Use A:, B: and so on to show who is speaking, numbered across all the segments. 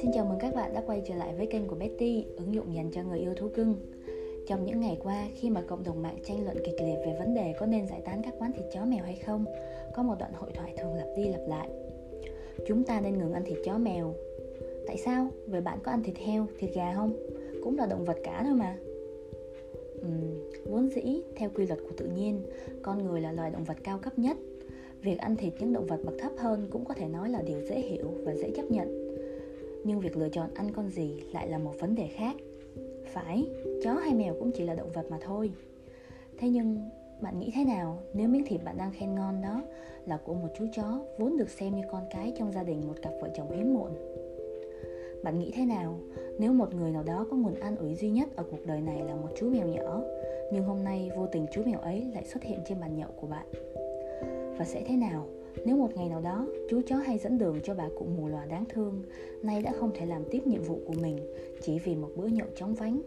A: Xin chào mừng các bạn đã quay trở lại với kênh của Betty, ứng dụng dành cho người yêu thú cưng. Trong những ngày qua, khi mà cộng đồng mạng tranh luận kịch liệt về vấn đề có nên giải tán các quán thịt chó mèo hay không, có một đoạn hội thoại thường lặp đi lặp lại. Chúng ta nên ngừng ăn thịt chó mèo. Tại sao? Vậy bạn có ăn thịt heo, thịt gà không? Cũng là động vật cả thôi mà. Uhm, vốn dĩ, theo quy luật của tự nhiên, con người là loài động vật cao cấp nhất. Việc ăn thịt những động vật bậc thấp hơn cũng có thể nói là điều dễ hiểu và dễ chấp nhận. Nhưng việc lựa chọn ăn con gì lại là một vấn đề khác. Phải, chó hay mèo cũng chỉ là động vật mà thôi. Thế nhưng, bạn nghĩ thế nào? Nếu miếng thịt bạn đang khen ngon đó là của một chú chó vốn được xem như con cái trong gia đình một cặp vợ chồng hiếm muộn. Bạn nghĩ thế nào? Nếu một người nào đó có nguồn an ủi duy nhất ở cuộc đời này là một chú mèo nhỏ, nhưng hôm nay vô tình chú mèo ấy lại xuất hiện trên bàn nhậu của bạn và sẽ thế nào? Nếu một ngày nào đó chú chó hay dẫn đường cho bà cụ mù lòa đáng thương Nay đã không thể làm tiếp nhiệm vụ của mình Chỉ vì một bữa nhậu chóng vánh.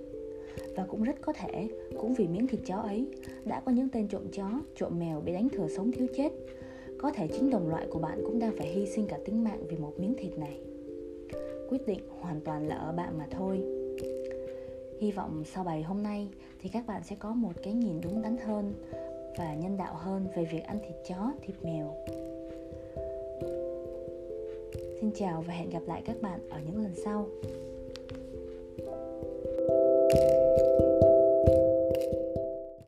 A: Và cũng rất có thể Cũng vì miếng thịt chó ấy Đã có những tên trộm chó, trộm mèo bị đánh thừa sống thiếu chết. Có thể chính đồng loại của bạn cũng đang phải hy sinh cả tính mạng vì một miếng thịt này. Quyết định hoàn toàn là ở bạn mà thôi. Hy vọng sau bài hôm nay thì các bạn sẽ có một cái nhìn đúng đắn hơn và nhân đạo hơn về việc ăn thịt chó, thịt mèo Xin chào và hẹn gặp lại các bạn ở những lần sau.